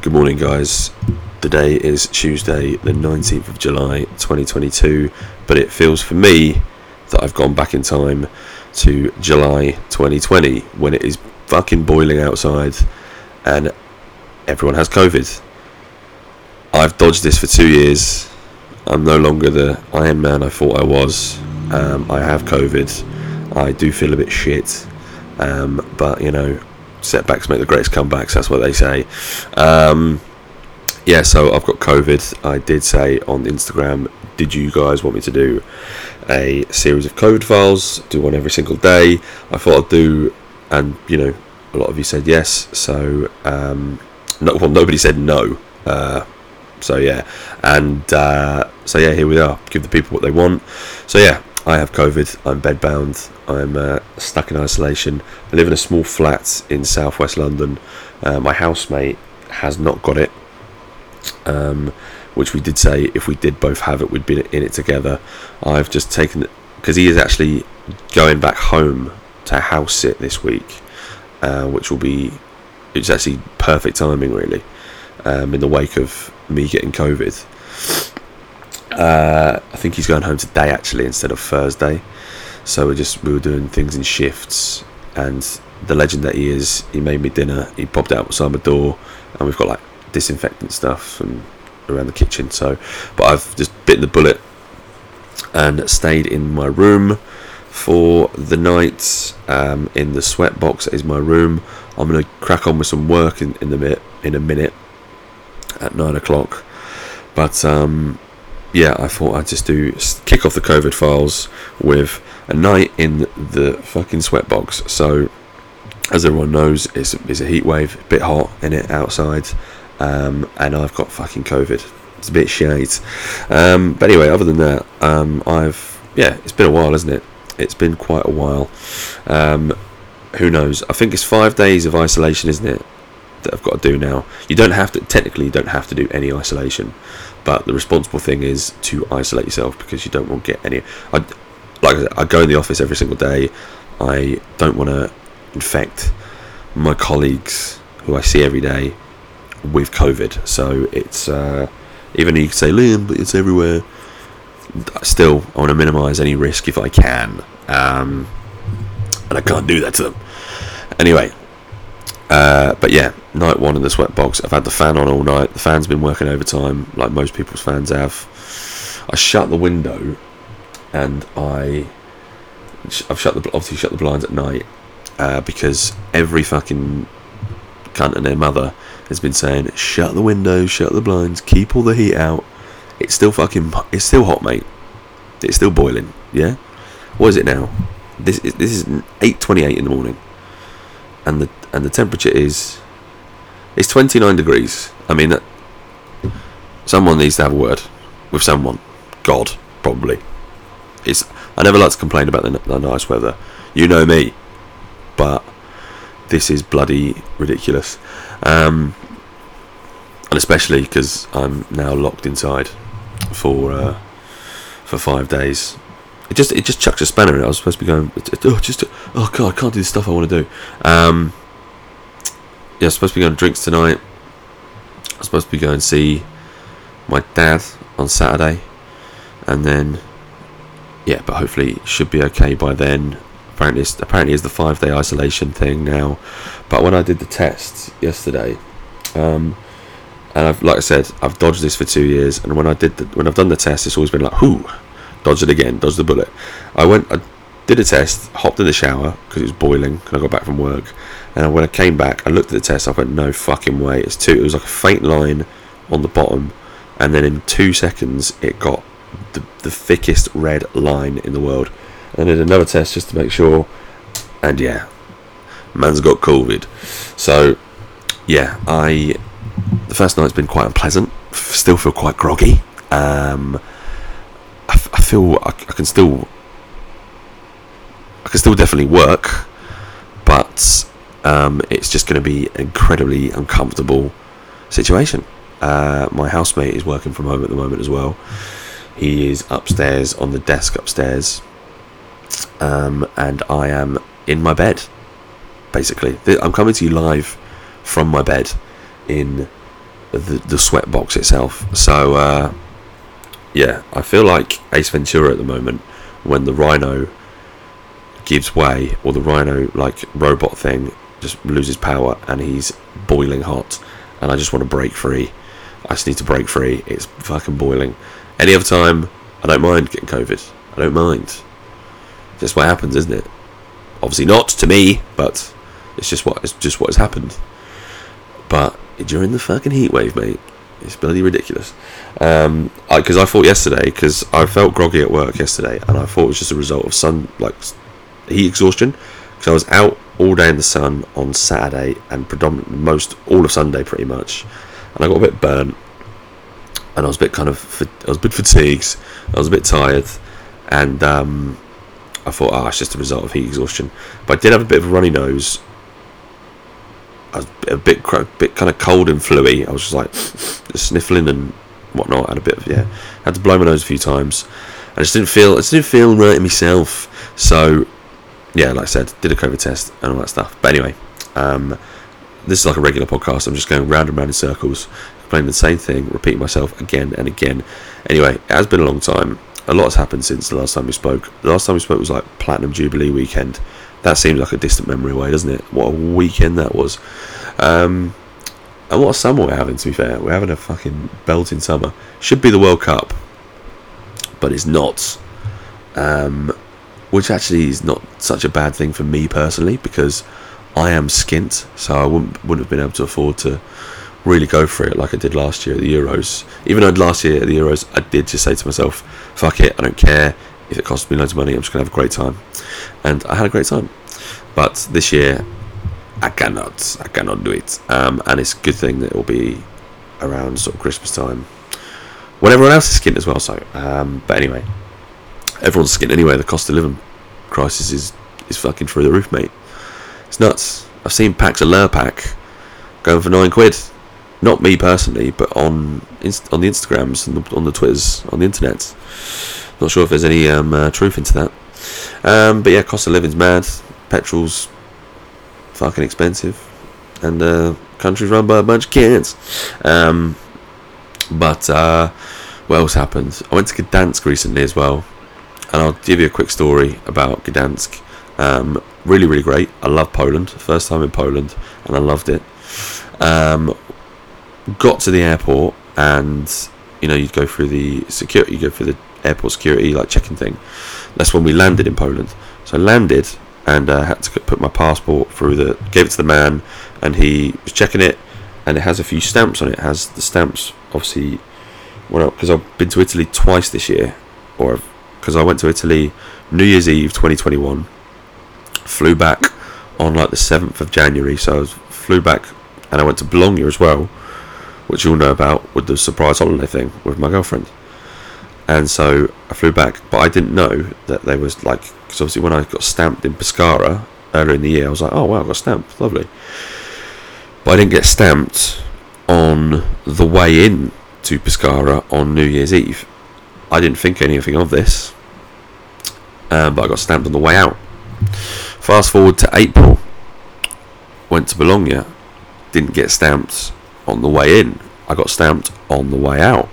Good morning, guys. The day is Tuesday, the 19th of July, 2022, but it feels for me that I've gone back in time to July 2020 when it is fucking boiling outside and everyone has COVID. I've dodged this for two years. I'm no longer the Iron Man I thought I was. Um, I have COVID. I do feel a bit shit. Um, but, you know, setbacks make the greatest comebacks. That's what they say. Um, yeah, so I've got COVID. I did say on Instagram, did you guys want me to do a series of COVID files? Do one every single day. I thought I'd do, and you know, a lot of you said yes. So, um, no, well, nobody said no. Uh, so yeah, and uh, so yeah, here we are. Give the people what they want. So yeah, I have COVID. I'm bedbound. I'm uh, stuck in isolation. I live in a small flat in southwest London. Uh, my housemate has not got it, um, which we did say if we did both have it, we'd be in it together. I've just taken it because he is actually going back home to house sit this week, uh, which will be it's actually perfect timing really um, in the wake of me getting COVID. Uh, I think he's going home today actually instead of Thursday. So we're just we were doing things in shifts, and the legend that he is, he made me dinner. He popped out outside my door, and we've got like disinfectant stuff and around the kitchen. So, but I've just bitten the bullet and stayed in my room for the night. Um, in the sweat box is my room. I'm gonna crack on with some work in, in the minute in a minute at nine o'clock. But um, yeah, I thought I'd just do kick off the COVID files with a night in the fucking sweatbox. So, as everyone knows, it's, it's a heat wave, a bit hot in it outside, um, and I've got fucking COVID. It's a bit shite. Um, but anyway, other than that, um, I've yeah, it's been a while, isn't it? It's been quite a while. Um, who knows? I think it's five days of isolation, isn't it? That I've got to do now. You don't have to technically, you don't have to do any isolation, but the responsible thing is to isolate yourself because you don't want to get any. I, like I said, I go in the office every single day. I don't want to infect my colleagues who I see every day with COVID. So it's uh, even you could say, Liam, but it's everywhere. Still, I want to minimise any risk if I can, um, and I can't do that to them. Anyway, uh, but yeah, night one in the sweat box. I've had the fan on all night. The fan's been working overtime, like most people's fans have. I shut the window and I I've shut the obviously shut the blinds at night uh, because every fucking cunt and their mother has been saying shut the window, shut the blinds, keep all the heat out. It's still fucking it's still hot, mate. It's still boiling. Yeah. What is it now? This is this is eight twenty eight in the morning, and the and the temperature is it's twenty nine degrees. I mean, someone needs to have a word with someone. God, probably. It's I never like to complain about the, the nice weather. You know me, but this is bloody ridiculous, um, and especially because I'm now locked inside for uh, for five days. It just it just chucks a spanner in. I was supposed to be going. Oh, just oh god, I can't do the stuff I want to do. Um, yeah, I'm supposed to be going to drinks tonight. I'm supposed to be going to see my dad on Saturday, and then yeah, but hopefully it should be okay by then. Apparently, it's, apparently it's the five day isolation thing now. But when I did the test yesterday, um, and I've like I said, I've dodged this for two years. And when I did the, when I've done the test, it's always been like, whoo, dodge it again, dodge the bullet. I went, I did a test, hopped in the shower because it was boiling, and I got back from work. And when I came back, I looked at the test. I went, no fucking way. It's. It was like a faint line on the bottom, and then in two seconds, it got the, the thickest red line in the world. And did another test just to make sure, and yeah, man's got COVID. So, yeah, I the first night's been quite unpleasant. Still feel quite groggy. Um, I, feel I can still I can still definitely work, but um, it's just going to be an incredibly uncomfortable situation. Uh, my housemate is working from home at the moment as well. He is upstairs on the desk upstairs, um, and I am in my bed. Basically, I'm coming to you live from my bed in the, the sweat box itself. So uh, yeah, I feel like Ace Ventura at the moment when the Rhino gives way or the Rhino like robot thing just loses power and he's boiling hot and I just want to break free. I just need to break free. It's fucking boiling. Any other time, I don't mind getting COVID. I don't mind. Just what happens, isn't it? Obviously not to me, but it's just what it's just what has happened. But during the fucking heat wave, mate, it's bloody ridiculous. Um, because I, I, thought yesterday, because I felt groggy at work yesterday, and I thought it was just a result of sun like heat exhaustion. Because I was out all day in the sun on Saturday and predominantly most all of Sunday, pretty much, and I got a bit burnt, and I was a bit kind of I was a bit fatigued, I was a bit tired, and um, I thought, ah, oh, it's just a result of heat exhaustion. But I did have a bit of a runny nose. I was a bit, a bit kind of cold and fluey. I was just like just sniffling and whatnot. I had a bit of yeah, had to blow my nose a few times. I just didn't feel, I just didn't feel right in myself. So yeah, like I said, did a COVID test and all that stuff. But anyway, um, this is like a regular podcast. I'm just going round and round in circles, playing the same thing, repeating myself again and again. Anyway, it has been a long time a lot has happened since the last time we spoke. The last time we spoke was like Platinum Jubilee weekend. That seems like a distant memory away, doesn't it? What a weekend that was. Um, and what a summer we're having, to be fair. We're having a fucking belting summer. Should be the World Cup, but it's not. Um, which actually is not such a bad thing for me personally because I am skint, so I wouldn't wouldn't have been able to afford to really go for it like I did last year at the Euros. Even though last year at the Euros, I did just say to myself, fuck it, I don't care if it costs me loads of money, I'm just to have a great time. And I had a great time. But this year, I cannot, I cannot do it. Um, and it's a good thing that it will be around sort of Christmas time when everyone else is skint as well. So, um, but anyway, everyone's skint anyway. The cost of living crisis is is fucking through the roof, mate. It's nuts. I've seen packs of Lurpak going for nine quid not me personally, but on on the Instagrams and the, on the Twitters on the internet. Not sure if there's any um, uh, truth into that. Um, but yeah, cost of living's mad. Petrol's fucking expensive, and uh, country's run by a bunch of kids. Um, but uh, what else happened? I went to Gdansk recently as well, and I'll give you a quick story about Gdansk. Um, really, really great. I love Poland. First time in Poland, and I loved it. Um, got to the airport and you know you'd go through the security you go through the airport security like checking thing that's when we landed in poland so i landed and uh, had to put my passport through the gave it to the man and he was checking it and it has a few stamps on it, it has the stamps obviously well because i've been to italy twice this year or because i went to italy new year's eve 2021 flew back on like the 7th of january so i flew back and i went to bologna as well which you'll know about with the surprise holiday thing with my girlfriend. And so I flew back, but I didn't know that there was like, because obviously when I got stamped in Pescara earlier in the year, I was like, oh wow, I got stamped, lovely. But I didn't get stamped on the way in to Pescara on New Year's Eve. I didn't think anything of this, um, but I got stamped on the way out. Fast forward to April, went to Bologna, didn't get stamped on the way in. I got stamped on the way out.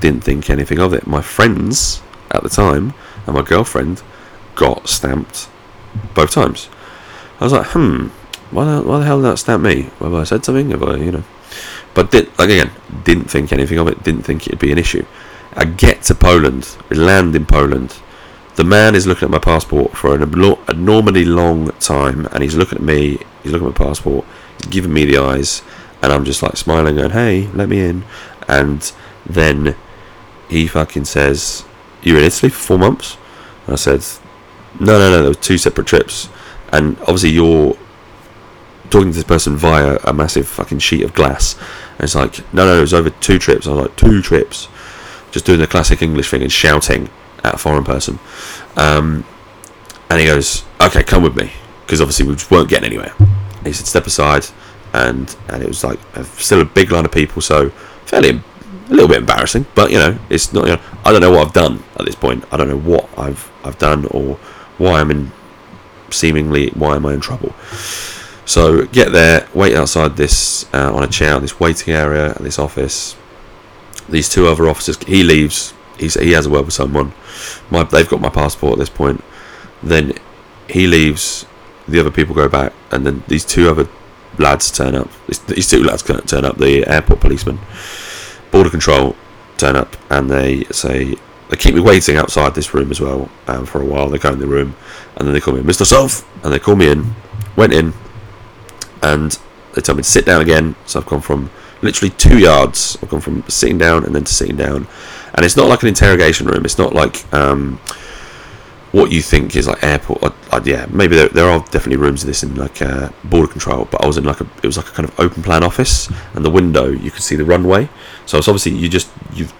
Didn't think anything of it. My friends at the time and my girlfriend got stamped both times. I was like, hmm, why the, why the hell did that stamp me? Have I said something? Have I, you know? But did, like again, didn't think anything of it. Didn't think it'd be an issue. I get to Poland, land in Poland. The man is looking at my passport for an abnormally long time, and he's looking at me. He's looking at my passport. He's giving me the eyes and I'm just like smiling, going, "Hey, let me in." And then he fucking says, "You're in Italy for four months." And I said, "No, no, no. There were two separate trips." And obviously, you're talking to this person via a massive fucking sheet of glass. And it's like, "No, no, it was over two trips." I was like, two trips," just doing the classic English thing and shouting at a foreign person. Um, and he goes, "Okay, come with me," because obviously we just weren't getting anywhere. And he said, "Step aside." and and it was like a, still a big line of people, so fairly a little bit embarrassing. But you know, it's not. You know, I don't know what I've done at this point. I don't know what I've I've done or why I'm in seemingly why am I in trouble. So get there, wait outside this uh, on a chair, this waiting area, this office. These two other officers. He leaves. He's, he has a word with someone. My, they've got my passport at this point. Then he leaves. The other people go back, and then these two other lads turn up. These, two lads turn up. The airport policeman, border control, turn up, and they say they keep me waiting outside this room as well um, for a while. They go in the room, and then they call me Mr. Self, and they call me in. Went in, and they tell me to sit down again. So I've gone from literally two yards. I've gone from sitting down and then to sitting down, and it's not like an interrogation room. It's not like um, what you think is like airport. Uh, yeah, maybe there, there, are definitely rooms of this in like uh, border control, but I was in like a it was like a kind of open plan office, and the window you could see the runway. So it's obviously you just you've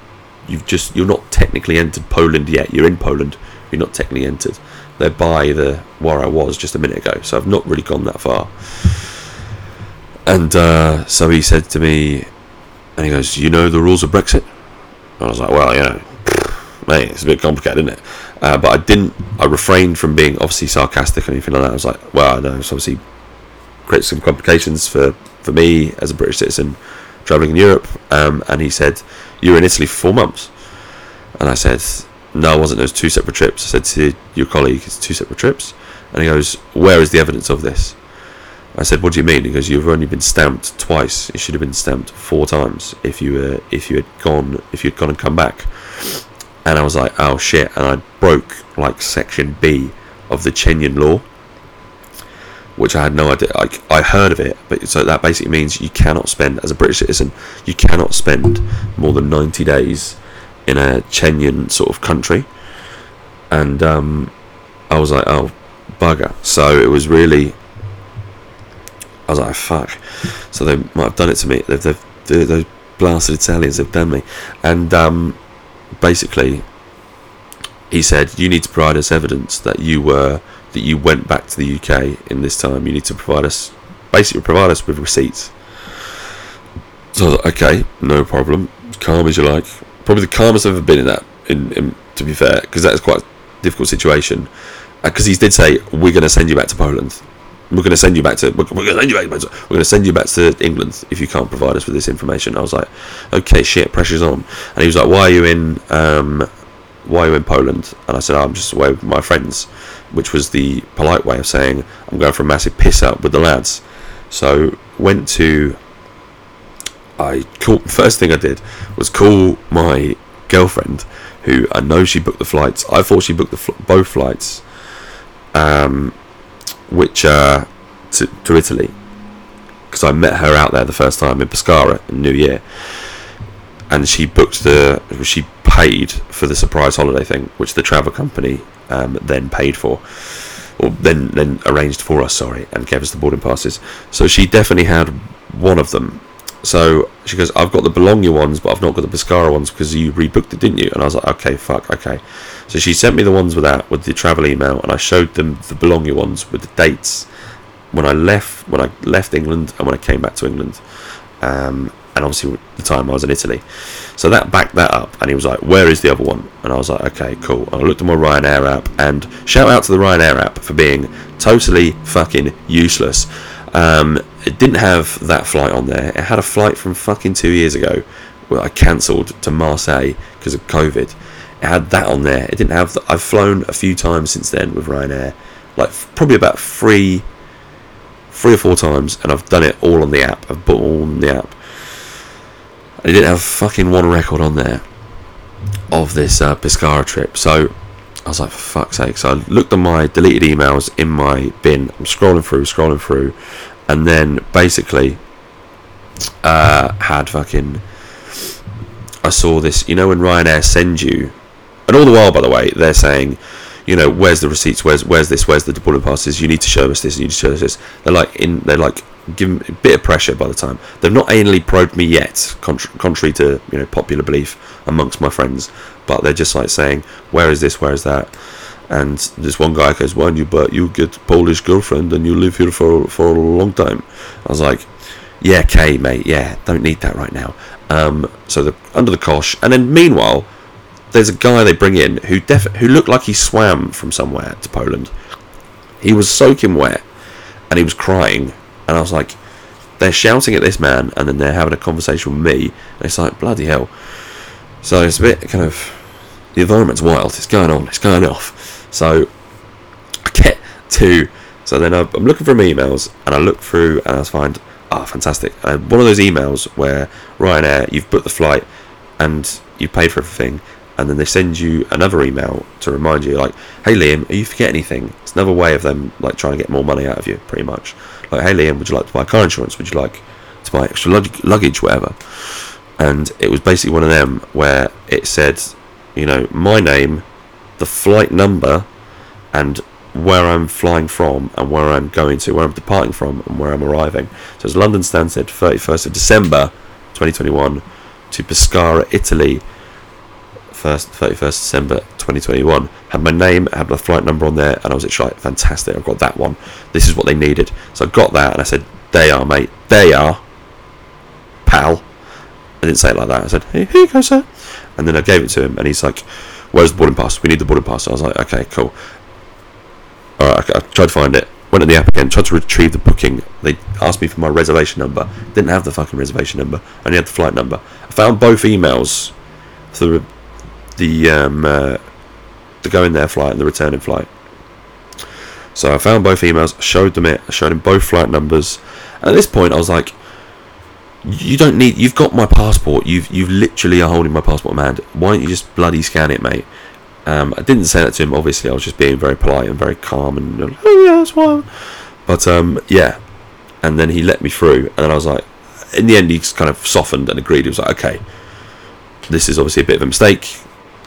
you've just you're not technically entered Poland yet. You're in Poland. You're not technically entered. They're by the where I was just a minute ago, so I've not really gone that far. And uh, so he said to me, and he goes, "You know the rules of Brexit?" And I was like, "Well, you know, mate, it's a bit complicated, isn't it?" Uh, but I didn't. I refrained from being obviously sarcastic or anything like that. I was like, "Well, I know it's obviously creates some complications for for me as a British citizen traveling in Europe." Um, and he said, "You were in Italy for four months," and I said, "No, I wasn't. It was two separate trips." I said to your colleague, "It's two separate trips," and he goes, "Where is the evidence of this?" I said, "What do you mean?" Goes, "You've only been stamped twice. It should have been stamped four times if you were if you had gone if you'd gone and come back." And I was like, "Oh shit!" And I broke like section B of the Schengen law, which I had no idea. Like I heard of it, but so that basically means you cannot spend as a British citizen, you cannot spend more than ninety days in a Schengen sort of country. And um, I was like, "Oh." Bugger. So it was really I was like, fuck. So they might have done it to me. They've, they've, they've those blasted Italians have done me. And um, basically, he said, you need to provide us evidence that you were that you went back to the UK in this time. You need to provide us, basically, provide us with receipts. So I was like, okay, no problem. Calm as you like. Probably the calmest I've ever been in that. In, in to be fair, because that is quite a difficult situation. Because uh, he did say, we're going to send you back to Poland we're going to send you back to we're, going to send you back to, we're going to send you back to England if you can't provide us with this information. I was like, okay, shit, pressure's on. And he was like, why are you in um, why are you in Poland? And I said, oh, I'm just away with my friends, which was the polite way of saying I'm going for a massive piss out with the lads. So went to I called first thing I did was call my girlfriend who I know she booked the flights. I thought she booked the fl- both flights. Um, which uh, to, to Italy because I met her out there the first time in Pescara in New Year, and she booked the she paid for the surprise holiday thing, which the travel company um, then paid for, or then then arranged for us. Sorry, and gave us the boarding passes. So she definitely had one of them. So she goes, I've got the Bologna ones, but I've not got the Pescara ones because you rebooked it, didn't you? And I was like, okay, fuck, okay. So she sent me the ones with that with the travel email, and I showed them the Bologna ones with the dates when I left when I left England and when I came back to England, um, and obviously the time I was in Italy. So that backed that up, and he was like, "Where is the other one?" And I was like, "Okay, cool." And I looked at my Ryanair app, and shout out to the Ryanair app for being totally fucking useless. Um, it didn't have that flight on there. It had a flight from fucking two years ago where I cancelled to Marseille because of COVID it had that on there. It didn't have. The, I've flown a few times since then with Ryanair, like probably about three, three or four times, and I've done it all on the app. I've put all on the app. It didn't have fucking one record on there of this uh, Pescara trip. So I was like, for fuck's sake. So I looked at my deleted emails in my bin. I'm scrolling through, scrolling through, and then basically uh, had fucking. I saw this. You know when Ryanair sends you and all the while, by the way, they're saying, you know, where's the receipts? Where's where's this? Where's the boarding passes? You need to show us this. You need to show us this. They're like in. They're like giving a bit of pressure by the time they've not anally probed me yet, contra- contrary to you know popular belief amongst my friends. But they're just like saying, where is this? Where is that? And this one guy goes, "Why you but you get Polish girlfriend and you live here for for a long time?" I was like, "Yeah, okay, mate. Yeah, don't need that right now." Um, so the under the cosh, and then meanwhile there's a guy they bring in who def- who looked like he swam from somewhere to Poland. He was soaking wet, and he was crying And I was like, they're shouting at this man, and then they're having a conversation with me, and it's like bloody hell. So it's a bit kind of the environment's wild. It's going on. It's going off. So I get to so then I'm looking for my emails, and I look through, and I find ah fantastic. And one of those emails where Ryanair you've booked the flight, and you've paid for everything, and then they send you another email to remind you, like, "Hey Liam, are you forget anything?" It's another way of them like trying to get more money out of you, pretty much. Like, "Hey Liam, would you like to buy car insurance? Would you like to buy extra lug- luggage, whatever?" And it was basically one of them where it said, you know, my name, the flight number, and where I'm flying from and where I'm going to, where I'm departing from and where I'm arriving. So it's London Stansted, 31st of December 2021 to Pescara, Italy, 1st, 31st December 2021. Had my name, had my flight number on there, and I was like, fantastic, I've got that one. This is what they needed. So I got that and I said, they are, mate, they are, pal. I didn't say it like that. I said, hey, here you go, sir. And then I gave it to him, and he's like, where's the boarding pass? We need the boarding pass. I was like, okay, cool. Alright, I, I tried to find it. Went on the app again, tried to retrieve the booking. They asked me for my reservation number. Didn't have the fucking reservation number. I only had the flight number. I found both emails for the, the um, uh, the going there flight and the returning flight. So I found both emails, showed them it, showed him both flight numbers. At this point, I was like, "You don't need. You've got my passport. You've you've literally are holding my passport hand. Why don't you just bloody scan it, mate?" Um, I didn't say that to him. Obviously, I was just being very polite and very calm and oh yeah, that's fine. But um, yeah, and then he let me through, and then I was like, in the end, he kind of softened and agreed. He was like, okay, this is obviously a bit of a mistake,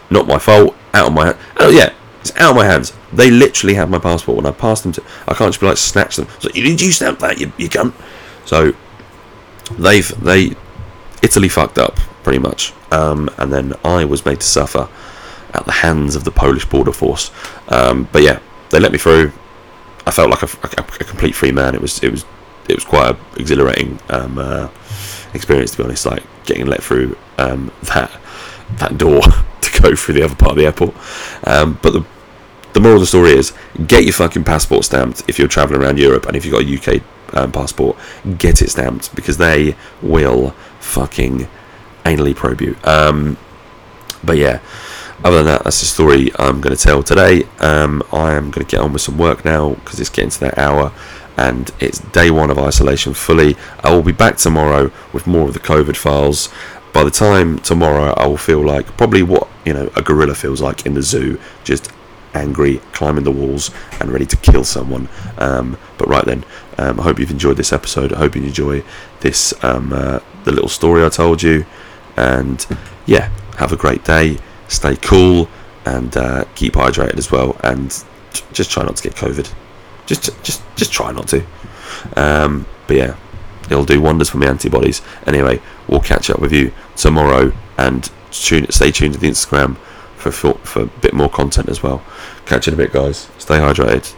not my fault, out of my hand. Oh yeah, it's out of my hands. They literally have my passport when I passed them to. I can't just be like snatch them. So you did you stamp that? You you cunt. So they've they Italy fucked up pretty much, um, and then I was made to suffer at the hands of the Polish border force. Um, but yeah, they let me through. I felt like a, a, a, complete free man. It was it was it was quite an exhilarating um, uh, experience to be honest. Like getting let through um, that that door go through the other part of the airport. Um, but the the moral of the story is get your fucking passport stamped if you're traveling around Europe, and if you've got a UK um, passport, get it stamped because they will fucking anally probe you. Um, but yeah, other than that, that's the story I'm going to tell today. Um, I am going to get on with some work now because it's getting to that hour and it's day one of isolation fully. I will be back tomorrow with more of the COVID files. By the time tomorrow, I will feel like probably what you know a gorilla feels like in the zoo, just angry, climbing the walls, and ready to kill someone. Um, but right then, um, I hope you've enjoyed this episode. I hope you enjoy this um, uh, the little story I told you, and yeah, have a great day stay cool and uh, keep hydrated as well, and just try not to get COVID. Just, just, just try not to. Um, but yeah, it'll do wonders for my antibodies. Anyway, we'll catch up with you tomorrow, and tune, stay tuned to the Instagram for, for for a bit more content as well. Catch you in a bit, guys. Stay hydrated.